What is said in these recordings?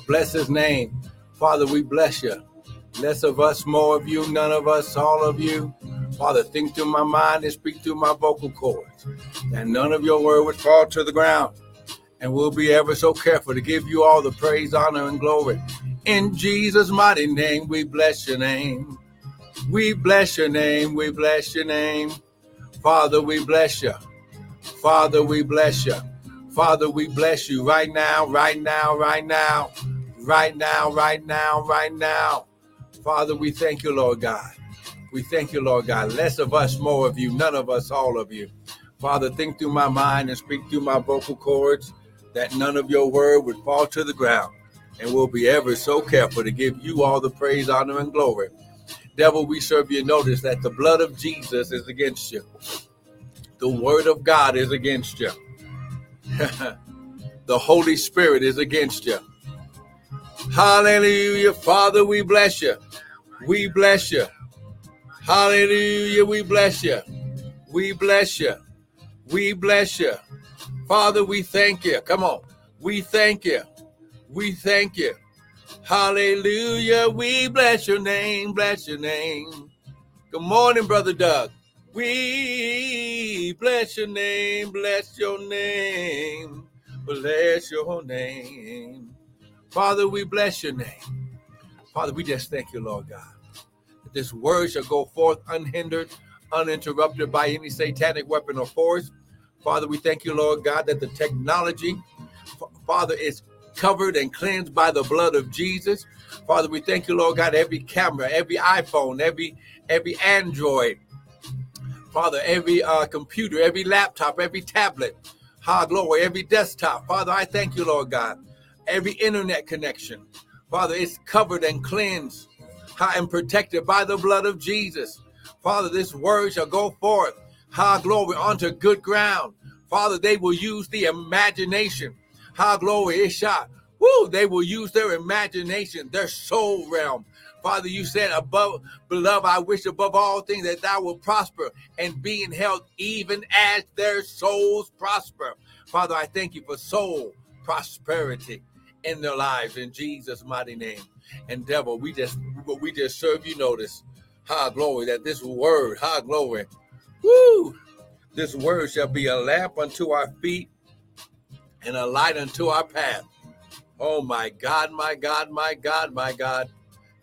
Bless his name. Father, we bless you. Less of us, more of you, none of us, all of you. Father, think through my mind and speak through my vocal cords. That none of your word would fall to the ground. And we'll be ever so careful to give you all the praise, honor, and glory. In Jesus' mighty name, we bless your name. We bless your name. We bless your name. Father, we bless you. Father, we bless you. Father, we bless you right now, right now, right now, right now, right now, right now. Father, we thank you, Lord God. We thank you, Lord God. Less of us, more of you, none of us, all of you. Father, think through my mind and speak through my vocal cords that none of your word would fall to the ground. And we'll be ever so careful to give you all the praise, honor, and glory. Devil, we serve you. Notice that the blood of Jesus is against you. The word of God is against you. the Holy Spirit is against you. Hallelujah. Father, we bless you. We bless you. Hallelujah. We bless you. We bless you. We bless you. Father, we thank you. Come on. We thank you. We thank you. Hallelujah. We bless your name. Bless your name. Good morning, Brother Doug. We bless your name, bless your name, bless your name. Father, we bless your name. Father, we just thank you, Lord God. That this word shall go forth unhindered, uninterrupted by any satanic weapon or force. Father, we thank you, Lord God, that the technology, Father, is covered and cleansed by the blood of Jesus. Father, we thank you, Lord God, every camera, every iPhone, every every Android, Father, every uh, computer, every laptop, every tablet, high glory, every desktop. Father, I thank you, Lord God. Every internet connection, Father, it's covered and cleansed ha, and protected by the blood of Jesus. Father, this word shall go forth, high glory, onto good ground. Father, they will use the imagination. high glory, it shot. Woo, they will use their imagination, their soul realm. Father, you said above, beloved, I wish above all things that thou will prosper and be in health, even as their souls prosper. Father, I thank you for soul prosperity in their lives in Jesus' mighty name. And devil, we just we just serve you notice. High glory that this word, high glory, woo, this word shall be a lamp unto our feet and a light unto our path. Oh my God, my God, my God, my God.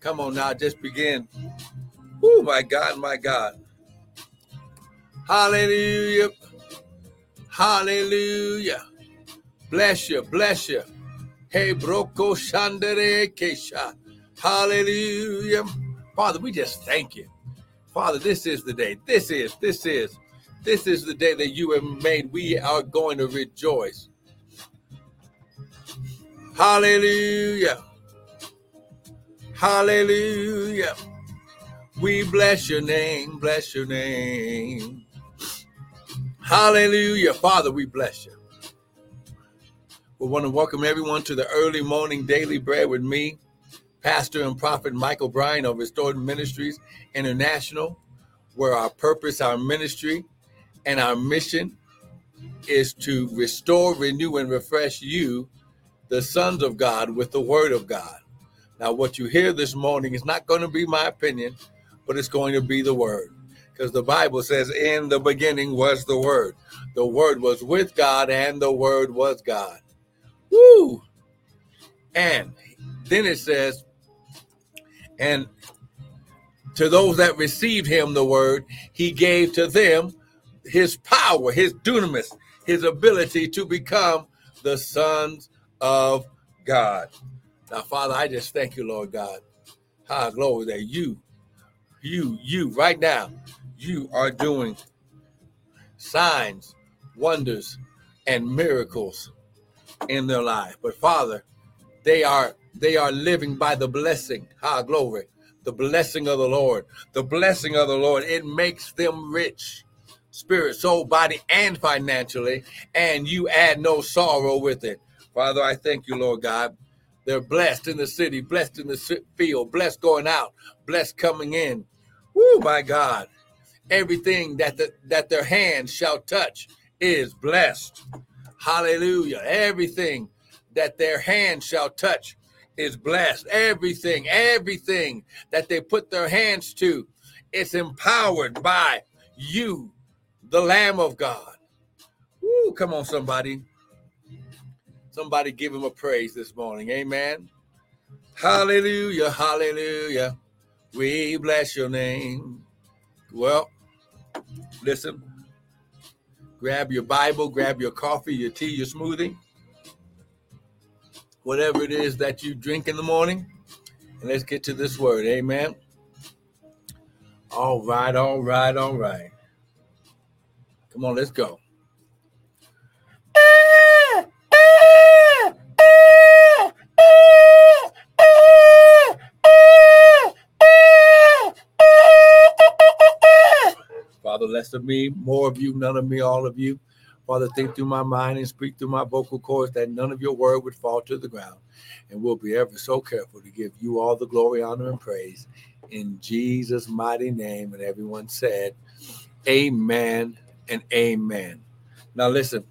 Come on now, just begin. Oh my God, my God. Hallelujah. Hallelujah. Bless you, bless you. Hey, broko shandere kesha. Hallelujah. Father, we just thank you. Father, this is the day. This is, this is, this is the day that you have made. We are going to rejoice. Hallelujah. Hallelujah. We bless your name, bless your name. Hallelujah. Father, we bless you. We want to welcome everyone to the early morning daily bread with me, Pastor and Prophet Michael Bryan of Restored Ministries International, where our purpose, our ministry, and our mission is to restore, renew, and refresh you, the sons of God, with the word of God. Now, what you hear this morning is not going to be my opinion, but it's going to be the word. Because the Bible says, In the beginning was the word. The word was with God, and the word was God. Woo! And then it says, And to those that received him, the word, he gave to them his power, his dunamis, his ability to become the sons of God. Now, Father, I just thank you, Lord God. High glory that you, you, you, right now, you are doing signs, wonders, and miracles in their life. But Father, they are they are living by the blessing. High glory. The blessing of the Lord. The blessing of the Lord. It makes them rich. Spirit, soul, body, and financially, and you add no sorrow with it. Father, I thank you, Lord God, they're blessed in the city, blessed in the field, blessed going out, blessed coming in. Woo, my God. Everything that the, that their hands shall touch is blessed. Hallelujah. Everything that their hands shall touch is blessed. Everything, everything that they put their hands to, it's empowered by you, the Lamb of God. Woo, come on, somebody. Somebody give him a praise this morning. Amen. Hallelujah, hallelujah. We bless your name. Well, listen. Grab your Bible, grab your coffee, your tea, your smoothie, whatever it is that you drink in the morning, and let's get to this word. Amen. All right, all right, all right. Come on, let's go. Less of me, more of you, none of me, all of you. Father, think through my mind and speak through my vocal cords that none of your word would fall to the ground. And we'll be ever so careful to give you all the glory, honor, and praise in Jesus' mighty name. And everyone said, Amen and amen. Now, listen,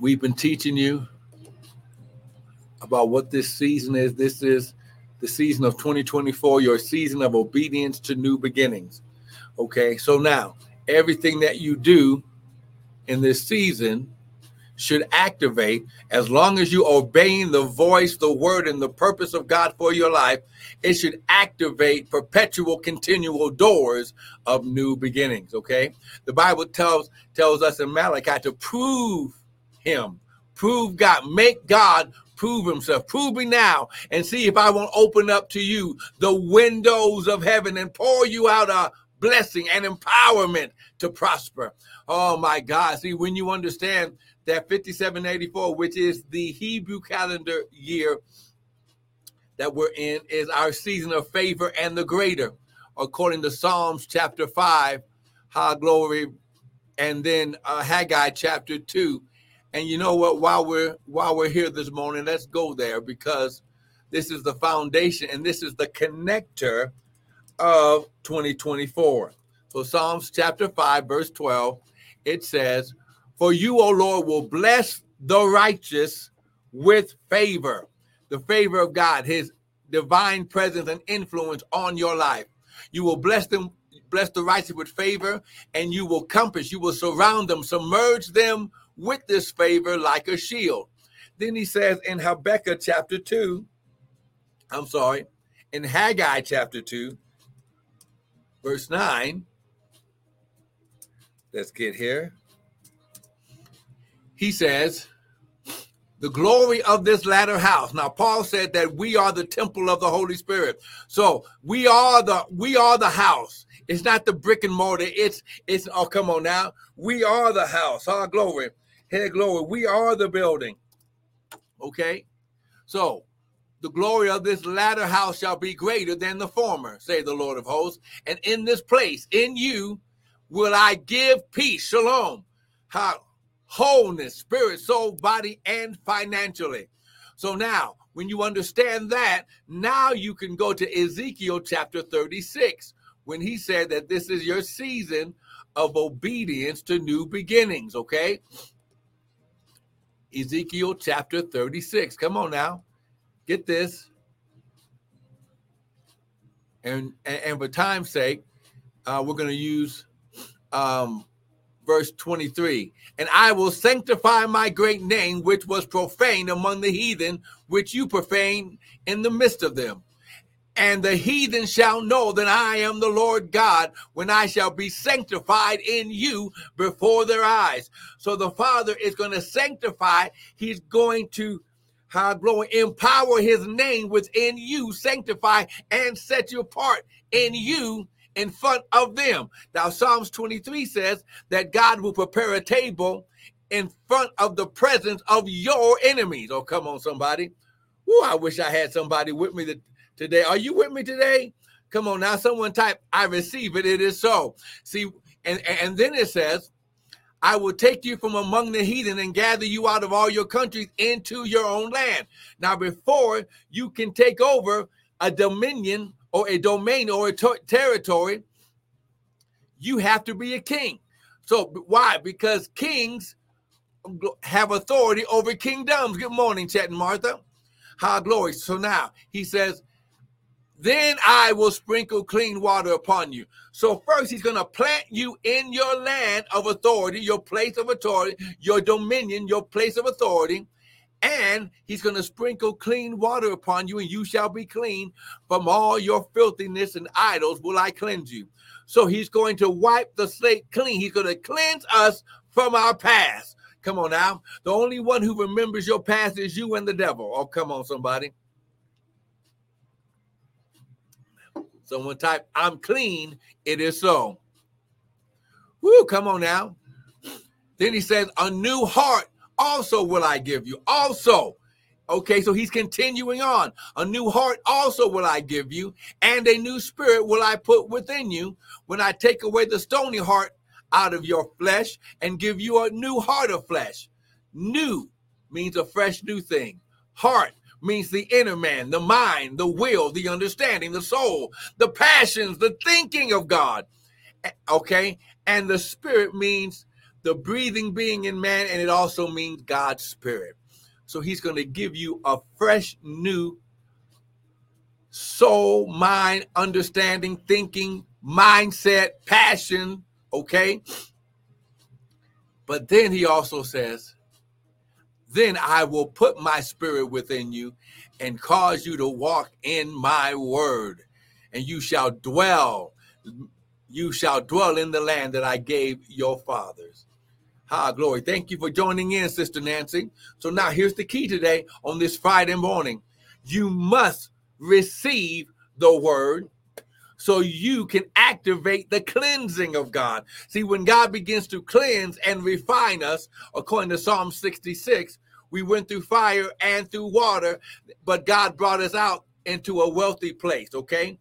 we've been teaching you about what this season is. This is the season of 2024, your season of obedience to new beginnings. Okay, so now everything that you do in this season should activate as long as you obeying the voice, the word, and the purpose of God for your life. It should activate perpetual, continual doors of new beginnings. Okay, the Bible tells tells us in Malachi to prove Him, prove God, make God prove himself. Prove me now and see if I won't open up to you the windows of heaven and pour you out a blessing and empowerment to prosper. Oh my God. See, when you understand that 5784, which is the Hebrew calendar year that we're in, is our season of favor and the greater, according to Psalms chapter 5, high glory, and then uh, Haggai chapter 2. And you know what? While we're while we're here this morning, let's go there because this is the foundation and this is the connector of 2024. So Psalms chapter 5, verse 12, it says, For you, O Lord, will bless the righteous with favor, the favor of God, his divine presence and influence on your life. You will bless them, bless the righteous with favor, and you will compass, you will surround them, submerge them with this favor like a shield. Then he says in Habakkuk chapter 2, I'm sorry, in Haggai chapter 2, verse 9. Let's get here. He says, the glory of this latter house. Now, Paul said that we are the temple of the Holy Spirit. So we are the we are the house. It's not the brick and mortar. It's it's oh come on now. We are the house. Our glory. Hey, glory. We are the building. Okay. So the glory of this latter house shall be greater than the former, say the Lord of hosts. And in this place, in you, will I give peace, shalom, wholeness, spirit, soul, body, and financially. So now, when you understand that, now you can go to Ezekiel chapter 36, when he said that this is your season of obedience to new beginnings, okay? Ezekiel chapter 36. Come on now get this, and and, and for time's sake, uh, we're going to use um, verse 23 and i will sanctify my great name which was profaned among the heathen which you profane in the midst of them. And the heathen shall know that i am the lord god when i shall be sanctified in you before their eyes. So the father is going to sanctify. He's going to how glory, empower his name within you, sanctify and set you apart in you in front of them. Now, Psalms 23 says that God will prepare a table in front of the presence of your enemies. Oh, come on, somebody. Ooh, I wish I had somebody with me today. Are you with me today? Come on now, someone type, I receive it. It is so. See, and, and then it says, I will take you from among the heathen and gather you out of all your countries into your own land. Now, before you can take over a dominion or a domain or a ter- territory, you have to be a king. So, why? Because kings have authority over kingdoms. Good morning, Chet and Martha. High glory. So now he says, then I will sprinkle clean water upon you. So first he's going to plant you in your land of authority, your place of authority, your dominion, your place of authority. And he's going to sprinkle clean water upon you, and you shall be clean from all your filthiness and idols will I cleanse you. So he's going to wipe the slate clean. He's going to cleanse us from our past. Come on now. The only one who remembers your past is you and the devil. Oh, come on, somebody. Someone type, I'm clean. It is so. Woo, come on now. Then he says, A new heart also will I give you. Also. Okay, so he's continuing on. A new heart also will I give you, and a new spirit will I put within you when I take away the stony heart out of your flesh and give you a new heart of flesh. New means a fresh new thing. Heart means the inner man, the mind, the will, the understanding, the soul, the passions, the thinking of God. Okay? And the spirit means the breathing being in man, and it also means God's spirit. So he's going to give you a fresh new soul, mind, understanding, thinking, mindset, passion. Okay? But then he also says, then I will put my spirit within you and cause you to walk in my word, and you shall dwell, you shall dwell in the land that I gave your fathers. Ha, glory. Thank you for joining in, Sister Nancy. So now here's the key today on this Friday morning. You must receive the word so you can activate the cleansing of God. See, when God begins to cleanse and refine us, according to Psalm 66, we went through fire and through water, but God brought us out into a wealthy place, okay?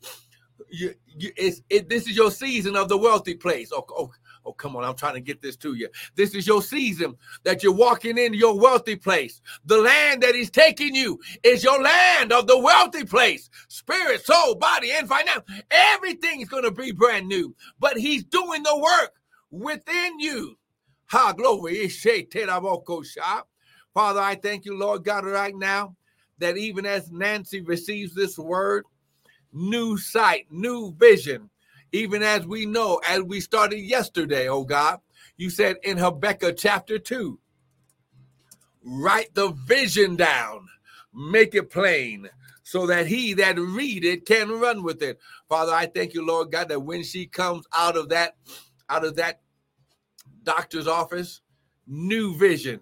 You, you, it, this is your season of the wealthy place. Oh, oh, come on, I'm trying to get this to you. This is your season that you're walking into your wealthy place. The land that He's taking you is your land of the wealthy place. Spirit, soul, body, and finance. Everything's going to be brand new, but He's doing the work within you. Ha, glory. Is Father, I thank you, Lord God, right now that even as Nancy receives this word, new sight, new vision, even as we know, as we started yesterday, oh God, you said in Habakkuk chapter 2, write the vision down, make it plain, so that he that read it can run with it. Father, I thank you, Lord God, that when she comes out of that, out of that doctor's office, new vision,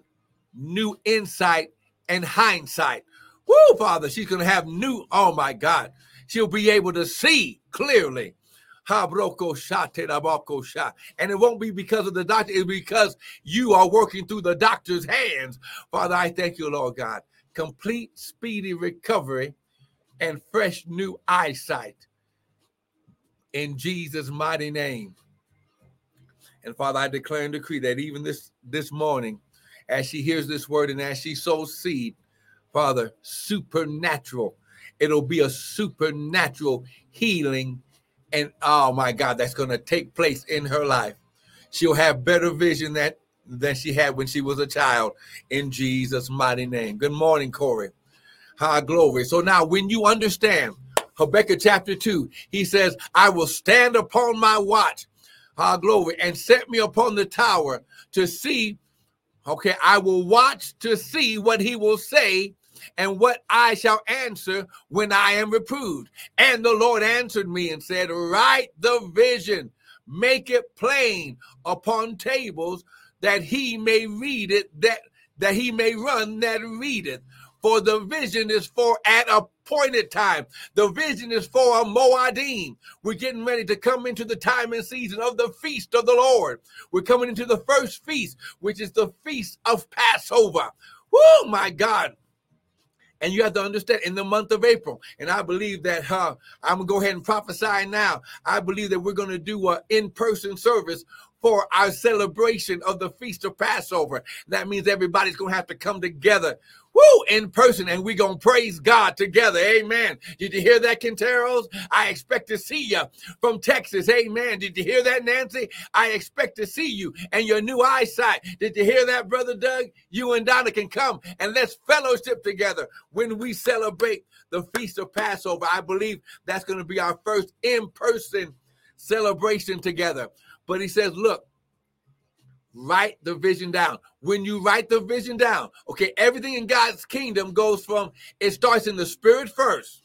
new insight and hindsight. Woo, Father, she's going to have new, oh my God, she'll be able to see clearly. And it won't be because of the doctor, it's because you are working through the doctor's hands. Father, I thank you, Lord God. Complete, speedy recovery and fresh new eyesight in Jesus' mighty name. And Father, I declare and decree that even this this morning, as she hears this word and as she sows seed, Father, supernatural. It'll be a supernatural healing. And oh my God, that's going to take place in her life. She'll have better vision that than she had when she was a child in Jesus' mighty name. Good morning, Corey. High glory. So now, when you understand Habakkuk chapter 2, he says, I will stand upon my watch, high glory, and set me upon the tower to see Okay, I will watch to see what he will say and what I shall answer when I am reproved. And the Lord answered me and said, Write the vision, make it plain upon tables that he may read it, that that he may run that readeth. For the vision is for at appointed time. The vision is for a Moadim. We're getting ready to come into the time and season of the feast of the Lord. We're coming into the first feast, which is the feast of Passover. Oh my God. And you have to understand in the month of April, and I believe that I'm gonna go ahead and prophesy now. I believe that we're gonna do an in-person service for our celebration of the feast of Passover. That means everybody's gonna have to come together woo, in person, and going to praise God together. Amen. Did you hear that, Quinteros? I expect to see you from Texas. Amen. Did you hear that, Nancy? I expect to see you and your new eyesight. Did you hear that, Brother Doug? You and Donna can come and let's fellowship together when we celebrate the Feast of Passover. I believe that's going to be our first in person celebration together. But he says, look, write the vision down. When you write the vision down, okay, everything in God's kingdom goes from it starts in the spirit first.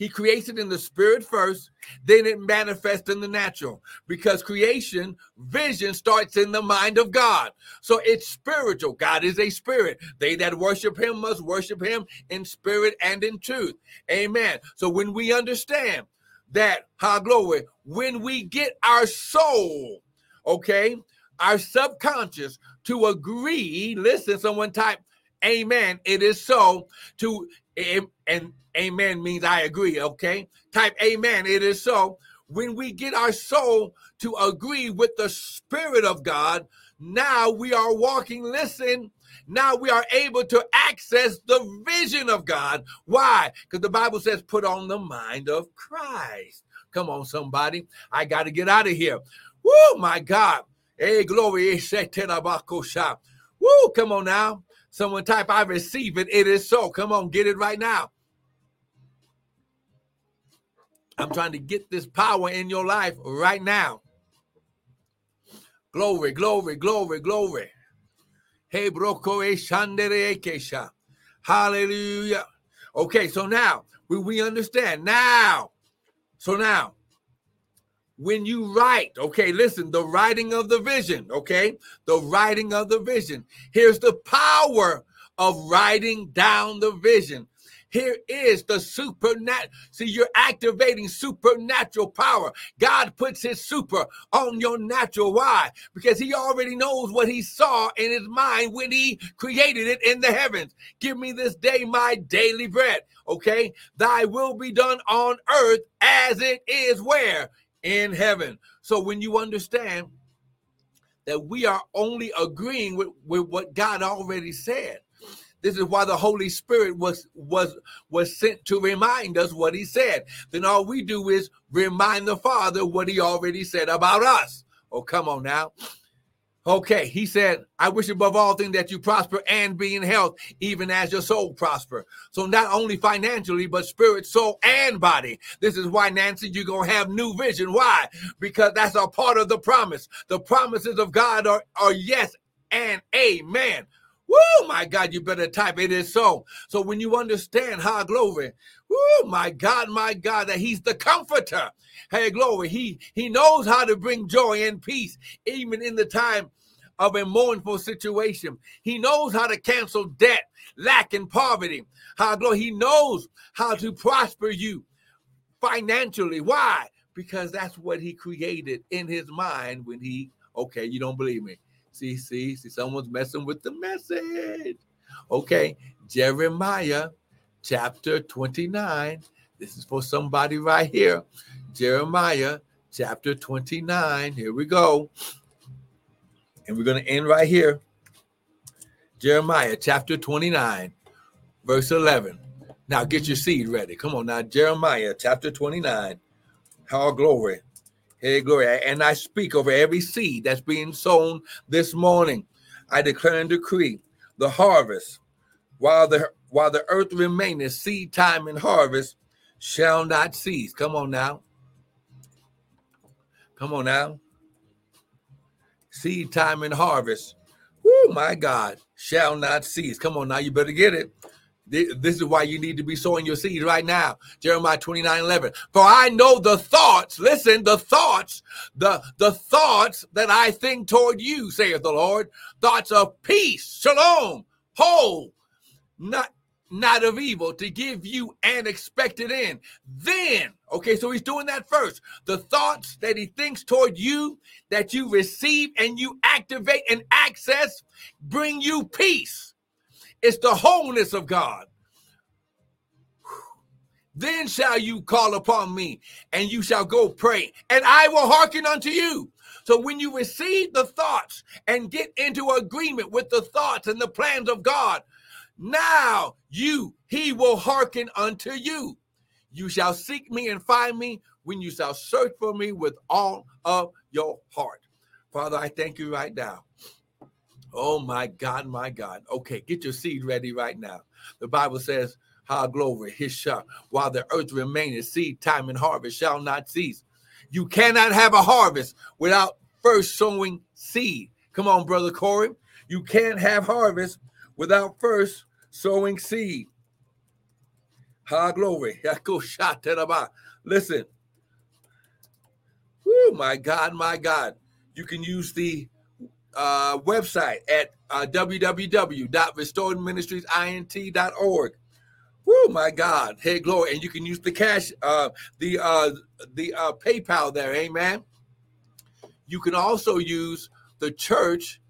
He creates it in the spirit first, then it manifests in the natural because creation vision starts in the mind of God. So it's spiritual. God is a spirit. They that worship him must worship him in spirit and in truth. Amen. So when we understand that, high glory, when we get our soul, okay, our subconscious to agree. Listen, someone type, Amen. It is so. To and amen means I agree. Okay, type Amen. It is so. When we get our soul to agree with the Spirit of God, now we are walking. Listen. Now we are able to access the vision of God. Why? Because the Bible says, put on the mind of Christ. Come on, somebody. I got to get out of here. Woo, my God. Hey, glory. Eh, Backosha. Woo, come on now. Someone type, I receive it. It is so. Come on, get it right now. I'm trying to get this power in your life right now. Glory, glory, glory, glory. Hey, broko eh, eh, kesha. Hallelujah. Okay, so now we, we understand. Now, so now when you write, okay, listen, the writing of the vision, okay, the writing of the vision. Here's the power of writing down the vision. Here is the supernatural. See, you're activating supernatural power. God puts his super on your natural. Why? Because he already knows what he saw in his mind when he created it in the heavens. Give me this day my daily bread. Okay. Thy will be done on earth as it is where? In heaven. So when you understand that we are only agreeing with, with what God already said, this is why the Holy Spirit was was was sent to remind us what he said. Then all we do is remind the Father what he already said about us. Oh, come on now. Okay, he said, I wish above all things that you prosper and be in health, even as your soul prosper. So not only financially, but spirit, soul, and body. This is why, Nancy, you're going to have new vision. Why? Because that's a part of the promise. The promises of God are, are yes and amen. Woo, my God, you better type it is so. So when you understand how glory, woo, my God, my God, that he's the comforter. Hey, glory, he he knows how to bring joy and peace, even in the time of a mournful situation. He knows how to cancel debt, lack, and poverty. How glory, he knows how to prosper you financially. Why? Because that's what he created in his mind when he, okay, you don't believe me. See, see, see, someone's messing with the message. Okay, Jeremiah chapter 29. This is for somebody right here. Jeremiah chapter 29. Here we go. And we're going to end right here. Jeremiah chapter 29, verse 11. Now get your seed ready. Come on now. Jeremiah chapter 29. How glory. Hey, glory. And I speak over every seed that's being sown this morning. I declare and decree the harvest while the while the earth remaineth, seed time and harvest shall not cease. Come on now. Come on now. Seed time and harvest. Oh my God, shall not cease. Come on now, you better get it. This is why you need to be sowing your seed right now. Jeremiah 29 11. For I know the thoughts, listen, the thoughts, the, the thoughts that I think toward you, saith the Lord, thoughts of peace, shalom, whole, not not of evil, to give you an expected end. Then, okay, so he's doing that first. The thoughts that he thinks toward you, that you receive and you activate and access, bring you peace it's the wholeness of God. Then shall you call upon me, and you shall go pray, and I will hearken unto you. So when you receive the thoughts and get into agreement with the thoughts and the plans of God, now you, he will hearken unto you. You shall seek me and find me when you shall search for me with all of your heart. Father, I thank you right now. Oh my God, my God. Okay, get your seed ready right now. The Bible says, How glory, his shot, while the earth remaineth, seed time and harvest shall not cease. You cannot have a harvest without first sowing seed. Come on, brother Corey. You can't have harvest without first sowing seed. Ha glory. Listen. Oh my God, my God. You can use the uh, website at uh, www.restoredministriesint.org. Oh my God. Hey, glory. And you can use the cash, uh, the uh, the uh, PayPal there. Amen. You can also use the church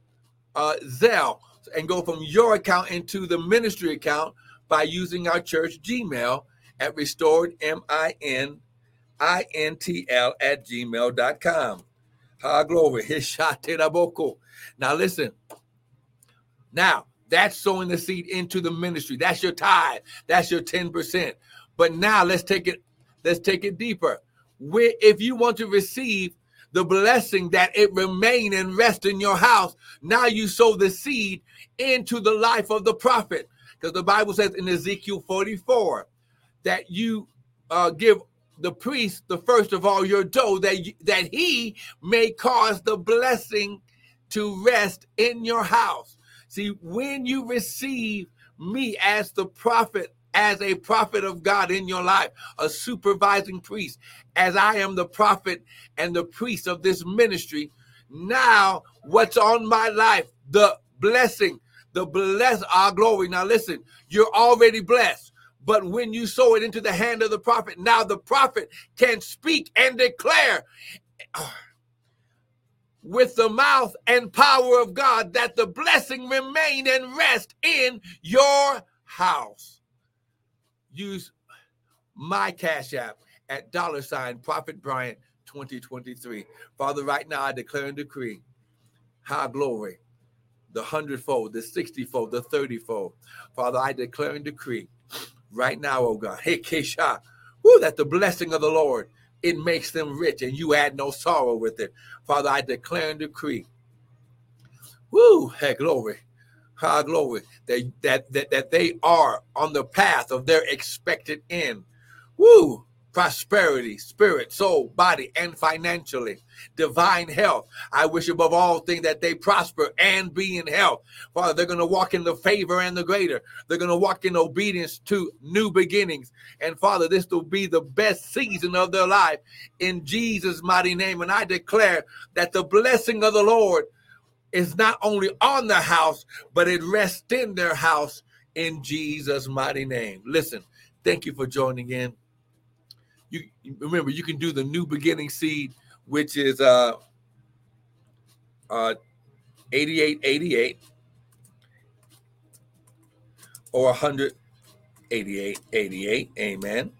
uh, Zelle and go from your account into the ministry account by using our church Gmail at restored M-I-N I-N-T-L at gmail.com. Ha glory. His Now listen. Now that's sowing the seed into the ministry. That's your tithe. That's your 10%. But now let's take it, let's take it deeper. Where if you want to receive the blessing that it remain and rest in your house, now you sow the seed into the life of the prophet. Because the Bible says in Ezekiel 44 that you uh, give the priest the first of all your dough, that, you, that he may cause the blessing to rest in your house. See, when you receive me as the prophet, as a prophet of God in your life, a supervising priest, as I am the prophet and the priest of this ministry, now what's on my life? The blessing, the bless our glory. Now listen, you're already blessed. But when you sow it into the hand of the prophet, now the prophet can speak and declare with the mouth and power of God that the blessing remain and rest in your house. Use my cash app at dollar sign Prophet Bryant 2023. Father, right now I declare and decree high glory, the hundredfold, the sixtyfold, the thirtyfold. Father, I declare and decree right now, oh God, hey Kesha, woo, that the blessing of the Lord it makes them rich and you add no sorrow with it. Father, I declare and decree. Woo, hey, glory. High glory. That, that that that they are on the path of their expected end. Woo prosperity, spirit, soul, body, and financially. Divine health. I wish above all things that they prosper and be in health. Father, they're going to walk in the favor and the greater. They're going to walk in obedience to new beginnings. And Father, this will be the best season of their life in Jesus' mighty name. And I declare that the blessing of the Lord is not only on the house, but it rests in their house in Jesus' mighty name. Listen, thank you for joining in you remember you can do the new beginning seed, which is uh uh 8888 or 188 88 amen.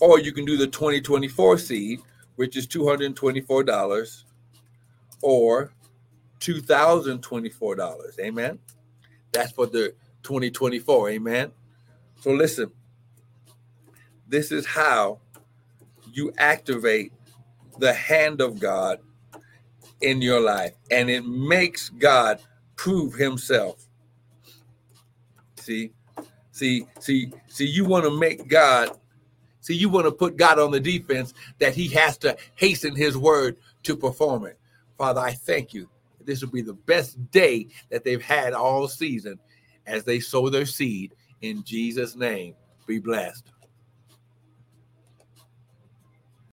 Or you can do the 2024 seed which is $224 or $2024 amen. That's for the 2024 amen. So listen this is how you activate the hand of God in your life, and it makes God prove himself. See, see, see, see, you want to make God, see, you want to put God on the defense that he has to hasten his word to perform it. Father, I thank you. This will be the best day that they've had all season as they sow their seed in Jesus' name. Be blessed.